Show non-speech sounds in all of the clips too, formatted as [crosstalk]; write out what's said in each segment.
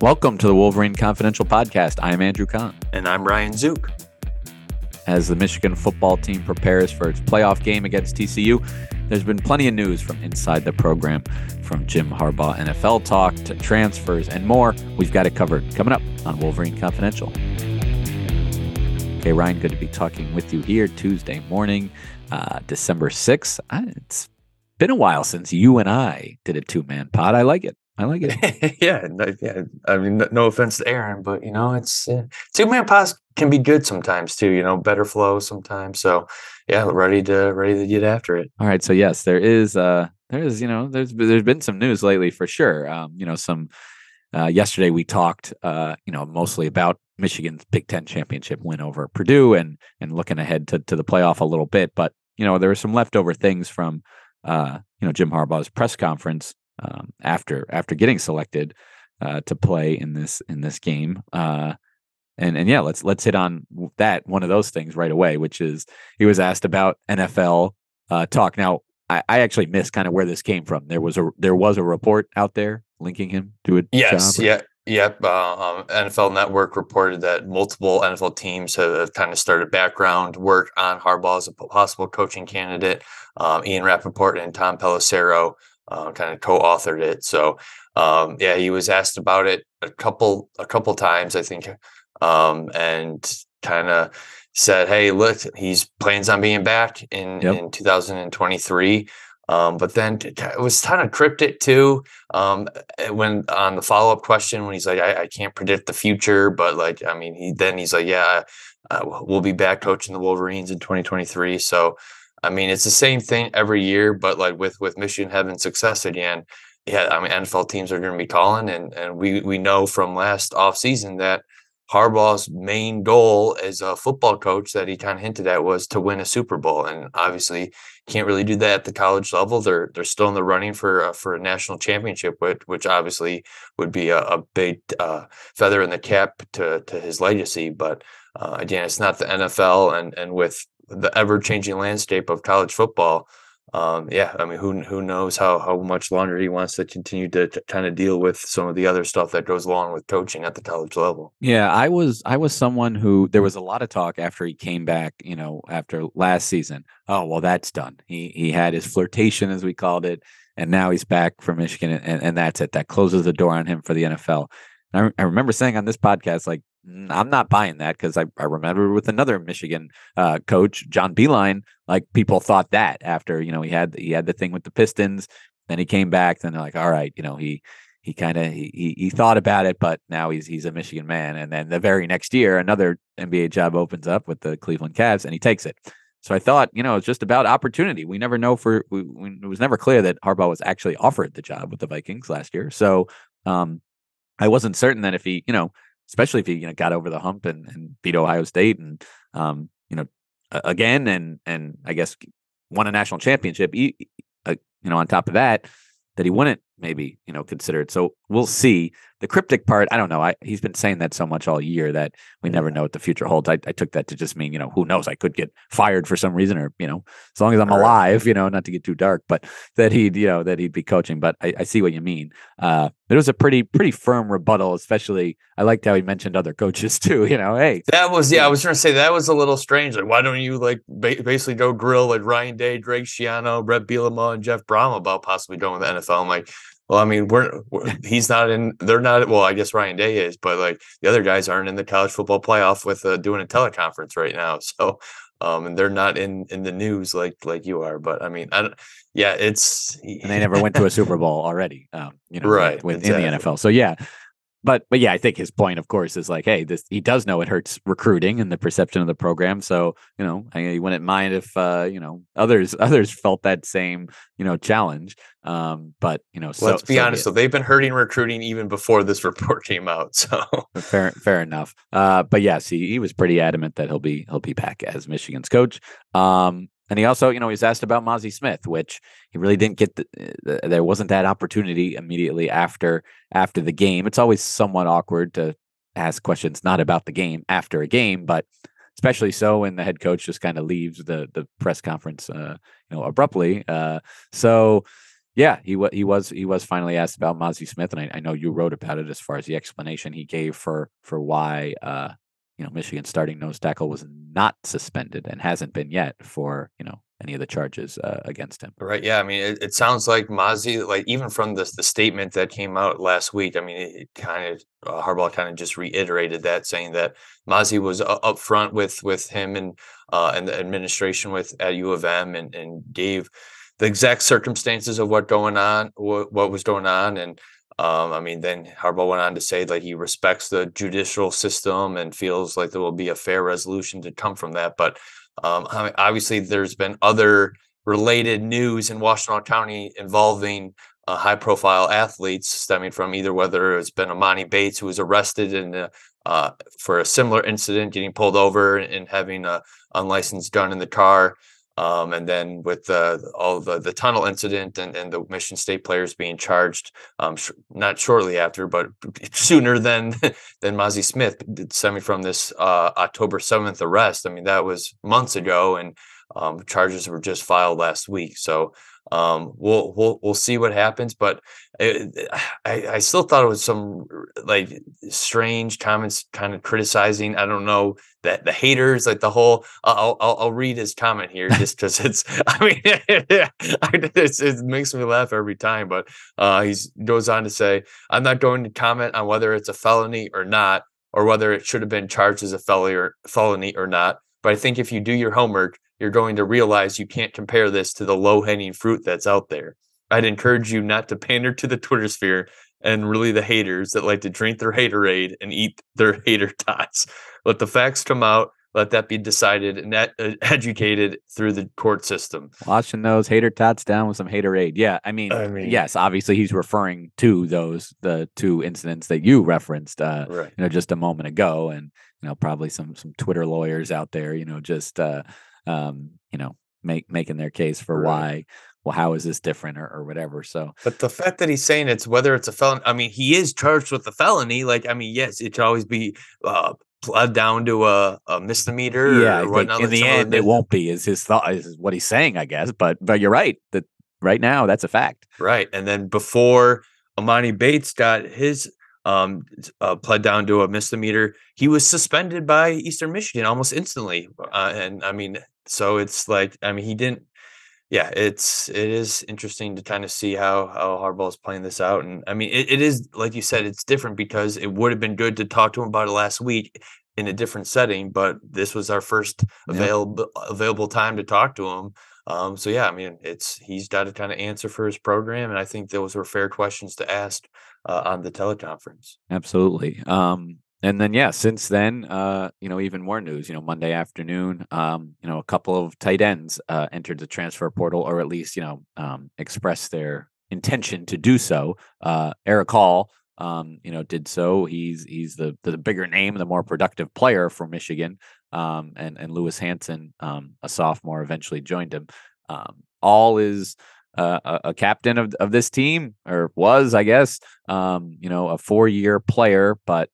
Welcome to the Wolverine Confidential Podcast. I'm Andrew Kahn. And I'm Ryan Zuke. As the Michigan football team prepares for its playoff game against TCU, there's been plenty of news from inside the program, from Jim Harbaugh NFL talk to transfers and more. We've got it covered coming up on Wolverine Confidential. Okay, Ryan, good to be talking with you here Tuesday morning, uh, December 6th. It's been a while since you and I did a two man pod. I like it. I like it. [laughs] yeah, no, yeah. I mean, no offense to Aaron, but you know, it's uh, two man pods can be good sometimes too. You know, better flow sometimes. So, yeah, ready to ready to get after it. All right. So yes, there is uh there is you know there's there's been some news lately for sure. Um, you know, some uh, yesterday we talked uh you know mostly about Michigan's Big Ten championship win over Purdue and and looking ahead to to the playoff a little bit, but you know there were some leftover things from uh you know Jim Harbaugh's press conference um, after after getting selected uh, to play in this in this game. Uh, and and yeah, let's let's hit on that one of those things right away, which is he was asked about NFL uh, talk. Now, I, I actually missed kind of where this came from. There was a there was a report out there linking him to it. Yes, job, yeah. Yep. Uh, um, NFL Network reported that multiple NFL teams have kind of started background work on Harbaugh as a possible coaching candidate. Um, Ian Rapoport and Tom Pelissero uh, kind of co-authored it. So um, yeah, he was asked about it a couple a couple times, I think, um, and kind of said, "Hey, look, he's plans on being back in yep. in 2023." Um, but then it was kind of cryptic too. Um, eh, when on the follow up question, when he's like, I, I, can't predict the future, but like, I mean, he then he's like, yeah, uh, we'll be back coaching the Wolverines in 2023. So I mean, it's the same thing every year, but like with with Michigan having success again, yeah, I mean, NFL teams are going to be calling, and and we we know from last offseason that Harbaugh's main goal as a football coach that he kind of hinted at was to win a Super Bowl, and obviously can't really do that at the college level. They're they're still in the running for uh, for a national championship, which which obviously would be a, a big uh, feather in the cap to to his legacy. But uh, again, it's not the NFL, and and with the ever changing landscape of college football, um, yeah, I mean, who who knows how how much longer he wants to continue to, kind of deal with some of the other stuff that goes along with coaching at the college level. Yeah, I was I was someone who there was a lot of talk after he came back, you know, after last season. Oh well, that's done. He he had his flirtation, as we called it, and now he's back for Michigan, and, and that's it. That closes the door on him for the NFL. I, I remember saying on this podcast, like I'm not buying that because I, I remember with another Michigan uh, coach, John Beilein, like people thought that after you know he had he had the thing with the Pistons, then he came back, then they're like, all right, you know he he kind of he, he thought about it, but now he's he's a Michigan man, and then the very next year another NBA job opens up with the Cleveland Cavs, and he takes it. So I thought, you know, it's just about opportunity. We never know for we, we, it was never clear that Harbaugh was actually offered the job with the Vikings last year. So um, I wasn't certain that if he, you know, especially if he you know got over the hump and, and beat Ohio State and um, you know again and and I guess won a national championship. He, uh, you know, on top of that, that he wouldn't maybe you know consider it. So we'll see. The cryptic part, I don't know. I, he's been saying that so much all year that we never know what the future holds. I, I, took that to just mean, you know, who knows? I could get fired for some reason, or you know, as long as I'm alive, you know, not to get too dark, but that he'd, you know, that he'd be coaching. But I, I see what you mean. Uh, it was a pretty, pretty firm rebuttal. Especially, I liked how he mentioned other coaches [laughs] too. You know, hey, that was yeah. I was trying to say that was a little strange. Like, why don't you like ba- basically go grill like Ryan Day, Greg Schiano, Bret Bielema, and Jeff Brohm about possibly going with the NFL? I'm like well, I mean, we're, we're, he's not in. They're not. Well, I guess Ryan Day is, but like the other guys aren't in the college football playoff with uh, doing a teleconference right now. [laughs] So, um, and they're not in in the news like like you are. But I mean, I don't. Yeah, it's. and they never went to a Super [laughs] Bowl already. Um, you know, right with, exactly. in the NFL. So yeah, but but yeah, I think his point, of course, is like, hey, this he does know it hurts recruiting and the perception of the program. So you know, I, wouldn't mind if uh, you know others others felt that same you know challenge. Um, but you know, let's be so honest. So they've been hurting recruiting even before this [laughs] report came out. So fair fair enough. Uh, but yes, he, he was pretty adamant that he'll be he'll be back as Michigan's coach. Um, and he also, you know, he's asked about Mazi Smith, which he really didn't get. The, the, there wasn't that opportunity immediately after after the game. It's always somewhat awkward to ask questions not about the game after a game, but especially so when the head coach just kind of leaves the the press conference, uh, you know, abruptly. Uh, so Yeah, he was he was he was finally asked about Mazi Smith, and I, I, know you wrote about it as far as the explanation he gave for for why uh, you know Michigan starting nose tackle was not suspended and hasn't been yet for you know any of the charges uh, against him. Right. Yeah. I mean, it, it sounds like Mazi, like even from the the statement that came out last week. I mean, it, kind of uh, Harbaugh kind of just reiterated that, saying that Mazi was uh, up front with with him and uh, and the administration with at U of M and and gave the exact circumstances of what going on, what was going on, and um, I mean, then Harbaugh went on to say that he respects the judicial system and feels like there will be a fair resolution to come from that. But um, obviously, there's been other related news in Washtenaw County involving uh, high profile athletes stemming from either whether it's been Amani Bates who was arrested in uh, for a similar incident, getting pulled over and having a unlicensed gun in the car. Um, and then with the, all the the tunnel incident and, and the Michigan State players being charged, um, sh- not shortly after, but [laughs] sooner than [laughs] than Mazi Smith, stemming from this uh, October seventh arrest. I mean, that was months ago, and um, charges were just filed last week. So um, we'll we'll we'll see what happens. But it, I I still thought it was some like strange comments, kind of criticizing. I don't know that the haters, like the whole. I'll I'll, I'll read his comment here [laughs] just because it's. [laughs] I mean, [laughs] it's, it makes me laugh every time. But uh, he goes on to say, "I'm not going to comment on whether it's a felony or not." Or whether it should have been charged as a felony or, felony or not. But I think if you do your homework, you're going to realize you can't compare this to the low hanging fruit that's out there. I'd encourage you not to pander to the Twitter sphere and really the haters that like to drink their haterade and eat their [laughs] hater tots. Let the facts come out. Let that be decided and uh, [laughs] educated through the court system. Washing those hater tots down with some haterade. Yeah, I mean, I mean, yes, obviously he's referring to those the two incidents that you referenced, uh, right. you know, just a moment ago, and you know, probably some some Twitter lawyers out there, you know, just uh, um, you know, make making their case for right. why well, how is this different or, or whatever? So, but the fact that he's saying it's whether it's a felony, I mean, he is charged with a felony. Like, I mean, yes, it should always be uh, pled down to a, a misdemeanor. Yeah, in the end, it won't be. Is his thought? Is what he's saying, I guess. But but you're right that right now that's a fact. Right, and then before Amani Bates got his um, uh, pled down to a misdemeanor. He was suspended by Eastern Michigan almost instantly. Uh, and I mean, so it's like, I mean, he didn't. Yeah, it's it is interesting to kind of see how how Harbaugh is playing this out, and I mean, it, it is like you said, it's different because it would have been good to talk to him about it last week in a different setting, but this was our first available available time to talk to him. Um, so yeah, I mean, it's he's got to kind of answer for his program, and I think those were fair questions to ask uh, on the teleconference. Absolutely. Um, and then yeah, since then, uh, you know, even more news. You know, Monday afternoon, um, you know, a couple of tight ends uh, entered the transfer portal, or at least you know, um, expressed their intention to do so. Uh, Erick All, um, you know, did so. He's he's the the bigger name, the more productive player for Michigan. Um, and and Louis Hansen, um, a sophomore, eventually joined him. Um, all is uh, a, captain of, of this team, or was, I guess, um, you know, a four year player. But,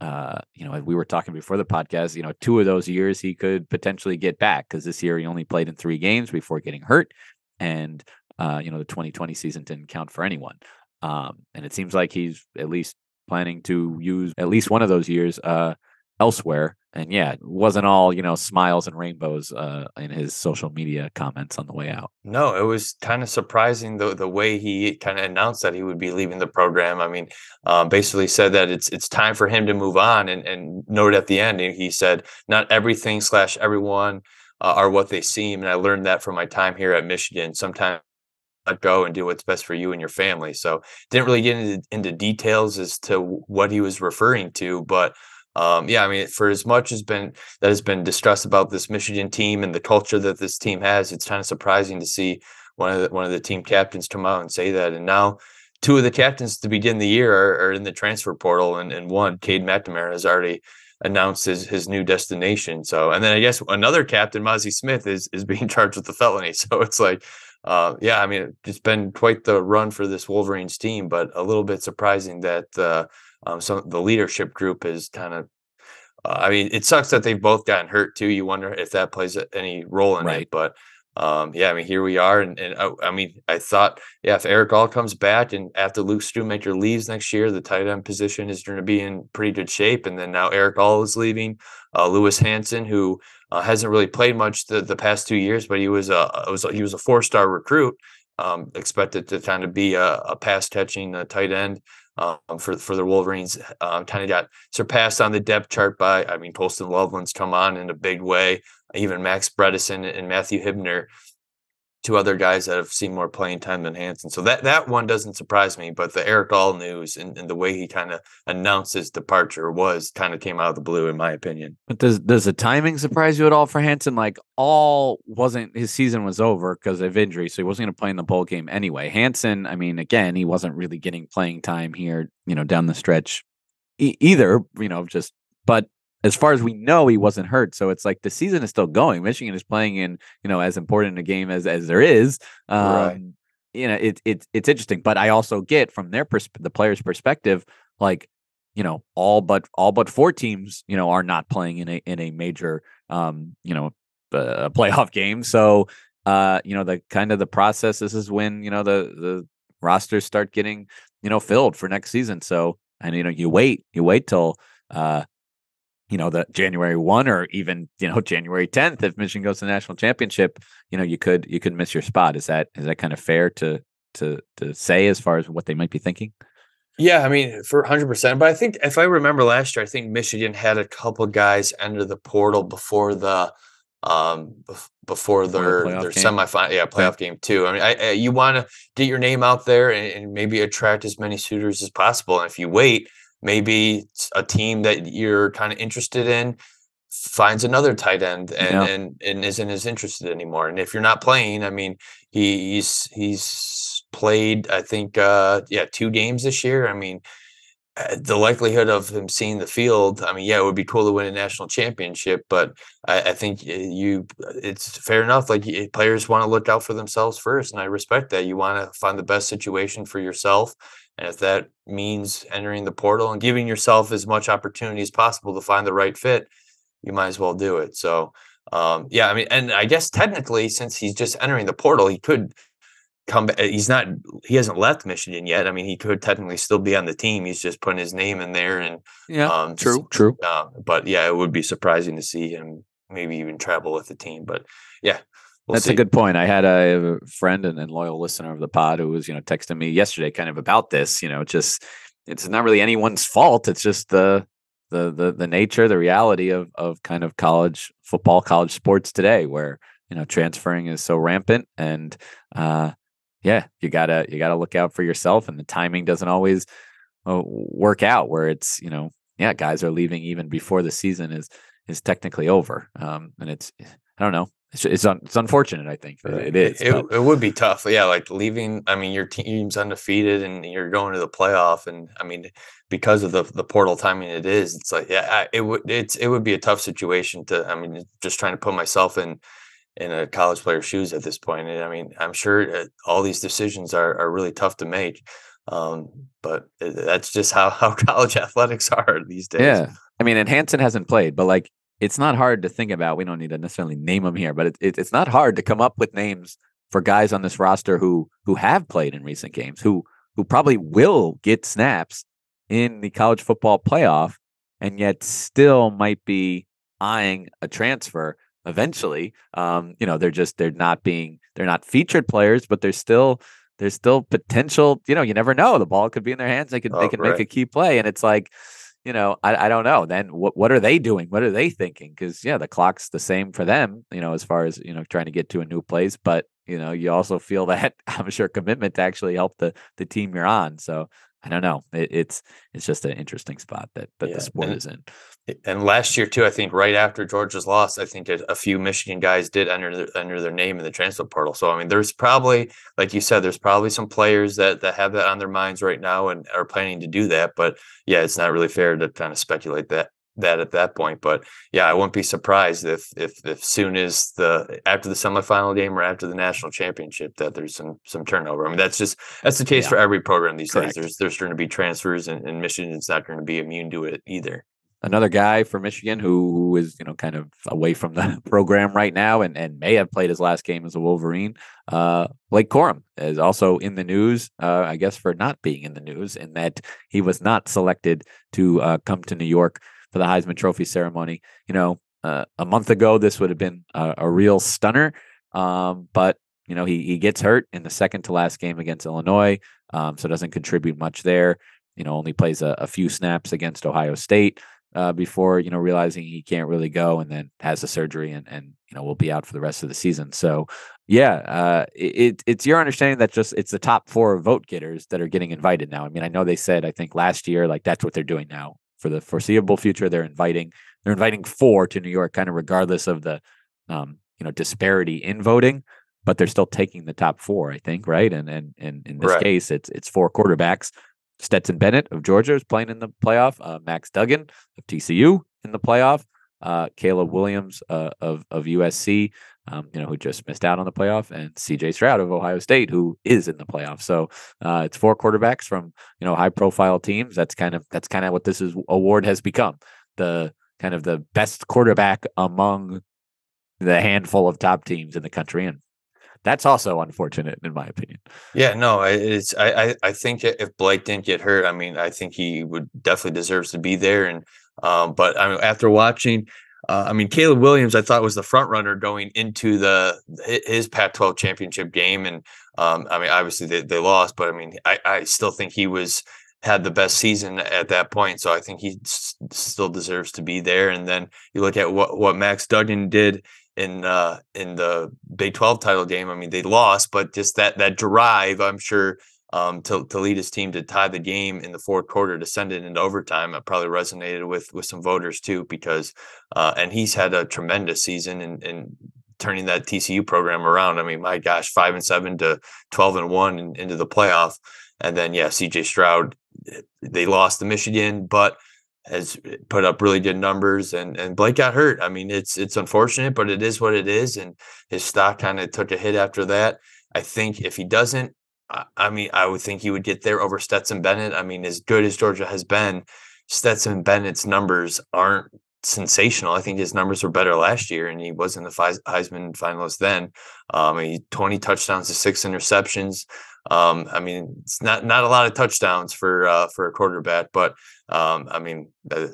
uh, you know, we were talking before the podcast, you know, two of those years he could potentially get back because this year he only played in three games before getting hurt. And, uh, you know, the 2020 season didn't count for anyone. Um, and it seems like he's at least planning to use at least one of those years uh, elsewhere and yeah, it wasn't all you know smiles and rainbows uh, in his social media comments on the way out. No, it was kind of surprising the the way he kind of announced that he would be leaving the program. I mean, um, basically said that it's it's time for him to move on, and and noted at the end he said not everything slash everyone uh, are what they seem, and I learned that from my time here at Michigan. Sometimes go and do what's best for you and your family. So didn't really get into, into details as to what he was referring to, but um, yeah, I mean, for as much as been that has been discussed about this Michigan team and the culture that this team has, it's kind of surprising to see one of the, one of the team captains come out and say that. And now, two of the captains to begin the year are, are in the transfer portal, and, and one, Cade McNamara, has already announced his his new destination. So, and then I guess another captain, Mazi Smith, is is [laughs] being charged with the felony. So it's like, uh, yeah, I mean, it's been quite the run for this Wolverines team, but a little bit surprising that. Uh, um, so the leadership group is kind of. Uh, I mean, it sucks that they've both gotten hurt too. You wonder if that plays any role in right. it, but um, yeah, I mean, here we are, and, and I, I, mean, I thought, yeah, if Erick All comes back, and after Luke Schoonmaker leaves next year, the tight end position is going to be in pretty good shape, and then now Erick All is leaving, uh, Louis Hansen, who uh, hasn't really played much the, the past two years, but he was a was a, he was a four star recruit, um, expected to kind of be a, a pass catching uh, tight end. Um, for for the Wolverines, um, kind of got surpassed on the depth chart by, I mean, Colston Loveland's come on in a big way. Even Max Bredeson and Matthew Hibner, two other guys that have seen more playing time than Hansen. So that that one doesn't surprise me, but the Erick All news and, and the way he kind of announced his departure was kind of came out of the blue, in my opinion. But does does the timing surprise you at all for Hansen? Like all wasn't his season was over because of injury, so he wasn't going to play in the bowl game anyway. Hansen, I mean, again, he wasn't really getting playing time here, you know, down the stretch e- either. You know, just but as far as we know, he wasn't hurt. So it's like the season is still going. Michigan is playing in, you know, as important a game as as there is. Um, right. You know, it's it's it's interesting, but I also get from their pers- the players' perspective, like, you know, all but all but four teams, you know, are not playing in a in a major, um, you know, [laughs] uh, playoff game. So, uh, you know, the kind of the process. This is when you know the the rosters start getting, you know, filled for next season. So, and you know, you wait, you wait till uh you know, the January one or even, you know, [laughs] January 10th, if Michigan goes to the national championship, you know, you could you could miss your spot. Is that is that kind of fair to to to say as far as what they might be thinking? Yeah, I mean, for 100%. But I think if I remember last year, I think Michigan had a couple guys enter the portal before the um before their the their semifinal yeah playoff game too i mean I, I you want to get your name out there and, and, maybe attract as many suitors as possible and if you wait maybe a team that you're kind of interested in finds another tight end and, yeah. and and isn't as interested anymore. And if you're not playing, I mean, he, he's he's played I think uh yeah two games this year. I mean, uh, the likelihood of him seeing the field, I mean, yeah, it would be cool to win a national championship, but I, I think you it's fair enough. Like players want to look out for themselves first, and I respect that. You want to find the best situation for yourself and if that means entering the portal and giving yourself as much opportunity as possible to find the right fit, you might as well do it. So, um, yeah, I mean, and I guess technically, since he's just entering the portal, he could come back. He's not, he hasn't left Michigan yet. I mean, he could technically still be on the team. He's just putting his name in there. And yeah, um, true, just, true. Uh, but yeah, it would be surprising to see him maybe even travel with the team. But yeah, We'll That's see. a good point. I had a friend and, and loyal listener of the pod who was, you know, texting me yesterday kind of about this. You know, just it's not really anyone's fault. It's just the the the the nature, the reality of of kind of college football, college sports today, where you know transferring is so rampant, and uh, yeah, you gotta you gotta look out for yourself, and the timing doesn't always uh, work out. Where it's you know, yeah, guys are leaving even before the season is is technically over, um, and it's I don't know it's it's, un, it's unfortunate. I think that it is. It, it, would be tough. Yeah, like leaving. I mean, your team's undefeated and you're going to the playoff, and I mean, because of the the portal timing, it is. It's like yeah, it would it's it would be a tough situation to. I mean, just trying to put myself in in a college player's shoes at this point. And I mean, I'm sure uh, all these decisions are are really tough to make. Um, but that's just how [laughs] how college athletics are these days. Yeah, I mean, and Hansen hasn't played, but like it's not hard to think about. We don't need to necessarily name them here, but it, it, it's not hard to come up with names for guys on this roster who who have played in recent games, who who probably will get snaps in the college football playoff, and yet still might be eyeing a transfer eventually. Um, you know, they're just they're not being they're not featured players, but they're still there's still potential. You know, you never know. The ball could be in their hands. They could oh, they could right. make a key play, and it's like you know, I, I don't know. Then what what are they doing? What are they thinking? Because yeah, the clock's the same for them, you know, as far as you know, trying to get to a new place. But you know, you also feel [laughs] that I'm sure commitment to actually help the the team you're on. So I don't know. It, it's it's just an interesting spot that that yeah. the sport and, is in. And last year too, I think right after Georgia's loss, I think a, a few Michigan guys did enter their, enter their name in the transfer portal. So I mean, there's probably, like you said, there's probably some players that that have that on their minds right now and are planning to do that. But yeah, it's not really fair to kind of speculate that that at that point. But yeah, I wouldn't be surprised if if if soon as the after the semifinal game or after the national championship that there's some some turnover. I mean, that's just that's the case yeah. for every program these Correct. days. There's there's going to be transfers, and, and Michigan's not going to be immune to it either. another guy for Michigan who who is you know kind of away from the [laughs] program right now and and may have played his last game as a Wolverine. Uh, Blake Corum is also in the news, uh, I guess, for not being in the news in that he was not selected to uh, come to New York for the Heisman Trophy ceremony. You know, uh, a month ago this would have been a, a real stunner, um, but you know he he gets hurt in the second to last game against Illinois, um, so doesn't contribute much there. You know, only plays a, a few snaps against Ohio State uh, before you know realizing he can't really go, and then has the surgery and and you know will be out for the rest of the season. So yeah, uh, it, it's your understanding that just it's the top four vote getters that are getting invited now. I mean, I know they said I think last year like that's what they're doing now for the foreseeable future. They're inviting they're inviting four to New York, kind of regardless of the um, you know disparity in voting. But they're still taking the top four, I think, right? And and, and in this right. case, it's it's four quarterbacks Stetson Bennett of Georgia is playing in the playoff. Uh, Max Duggan of TCU in the playoff. Uh, Caleb Williams uh, of of USC, um, you know, who just missed out on the playoff, and C.J. Stroud of Ohio State, who is in the playoff. So uh, it's four quarterbacks from you know high profile teams. That's kind of that's kind of what this is award has become. The kind of the best quarterback among the handful of top teams in the country, and that's also unfortunate in my opinion. Yeah, no, it's I, I think if Blake didn't get hurt, I mean, I think he would definitely deserves to be there. And um, but I mean, after watching, uh, I mean, Caleb Williams, I thought was the front runner going into the his Pac-12 championship game, and um, I mean, obviously they, they lost, but I mean, I I still think he was had the best season at that point. So I think he s- still deserves to be there. And then you look at what what Max Duggan did in uh, in the Big 12 title game. I mean, they lost, but just that that drive, I'm sure, um, to to lead his team to tie the game in the fourth quarter to send it into overtime, it probably resonated with with some voters too, because uh, and he's had a tremendous season in, in turning that TCU program around. I mean, my gosh, five and seven to twelve and one and into the playoff, and then yeah, CJ Stroud, eh, they lost to Michigan, but has put up really good numbers and and Blake got hurt. I mean, it's it's unfortunate, but it is what it is. And his stock kind of took a hit after that. I think if he doesn't, I mean, I would think he would get there over Stetson Bennett. I mean, as good as Georgia has been, Stetson Bennett's numbers aren't sensational. I think his numbers were better last year, and he was in the Heisman finalist then. Um, he 20 touchdowns to six interceptions. Um, I mean, it's not not a lot of touchdowns for uh, for a quarterback, but um, I mean, uh,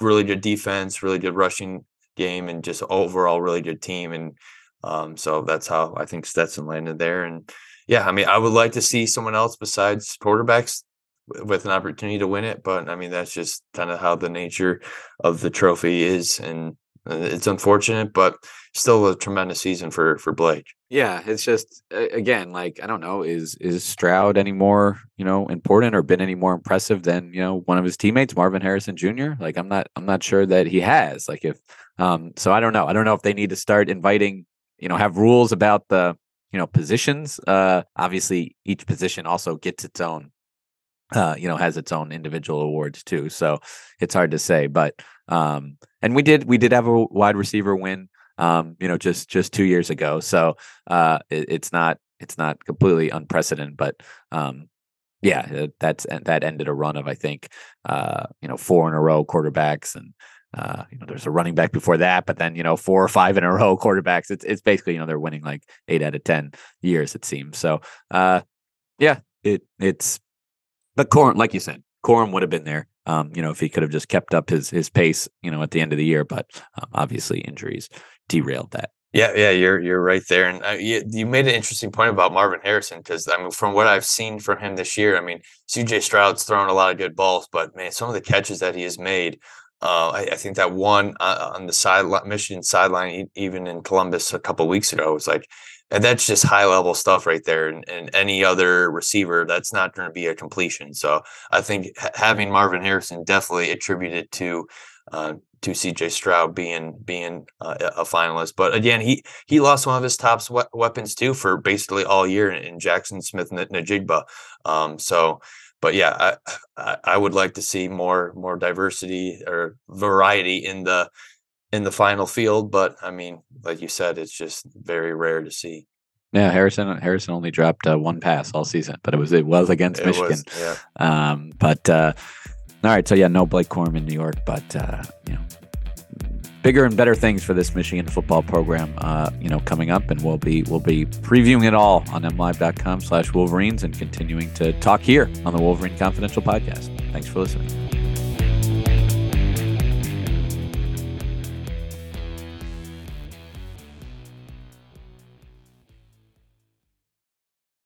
really good defense, really good rushing game, and just overall really good team. And um, so that's how I think Stetson landed there. And yeah, I mean, I would like to see someone else besides quarterbacks with an opportunity to win it, but I mean, that's just kind of how the nature of the trophy is, and uh, it's unfortunate, but still a tremendous season for for Blake. Yeah, it's just again, like I don't know, is is Stroud any more you know important or been any more impressive than you know one of his teammates, Marvin Harrison Jr. Like I'm not I'm not sure that he has. Like if um, so I don't know. I don't know if they need to start inviting you know have rules about the you know positions. Uh, obviously, each position also gets its own uh, you know, has its own individual awards too. So it's hard to say, but um, and we did we did have a wide receiver win, um, you know, just just two years ago. So uh, it, it's not it's not completely unprecedented, but um, yeah, that's that ended a run of I think uh, you know four in a row quarterbacks and. Uh, you know, there's a running back before that, but then you know, four or five in a [laughs] row quarterbacks. It's it's basically you know they're winning like eight out of ten years it seems. So, uh, yeah, it it's but Corum, like you said, Corum would have been there. Um, you know, if he could have just kept up his his pace, you know, at the end of the year. But um, obviously, injuries derailed that. Yeah, yeah, you're you're right there, and uh, you, you made an interesting point about Marvin Harrison because I mean, from what I've seen from him this year, I mean, C.J. Stroud's thrown a lot of good balls, but man, some of the catches that he has made, uh, I, I, think that one uh, on the side Michigan sideline, even in Columbus a couple weeks ago, was like and that's just high level stuff right there. And, and any other receiver, that's not going to be a completion. So I think having Marvin Harrison definitely attributed to uh, to CJ Stroud being being uh, a finalist. But again, he he lost one of his top we- weapons too for basically all year in Jackson Smith-Njigba. Um, so, but yeah, I, I would like to see more more diversity or variety in the in the final field. But I mean, like you said, it's just very rare to see. Yeah, Harrison Harrison only dropped uh, one pass all season, but it was it was against it Michigan. Was, yeah. Um, but uh, All right, so yeah, no Blake Corum in New York, but uh, you know, bigger and better things for this Michigan football program, uh, you know, coming up, and we'll be we'll be previewing it all on mlive.com/slash Wolverines and continuing to talk here on the Wolverine Confidential podcast. Thanks for listening.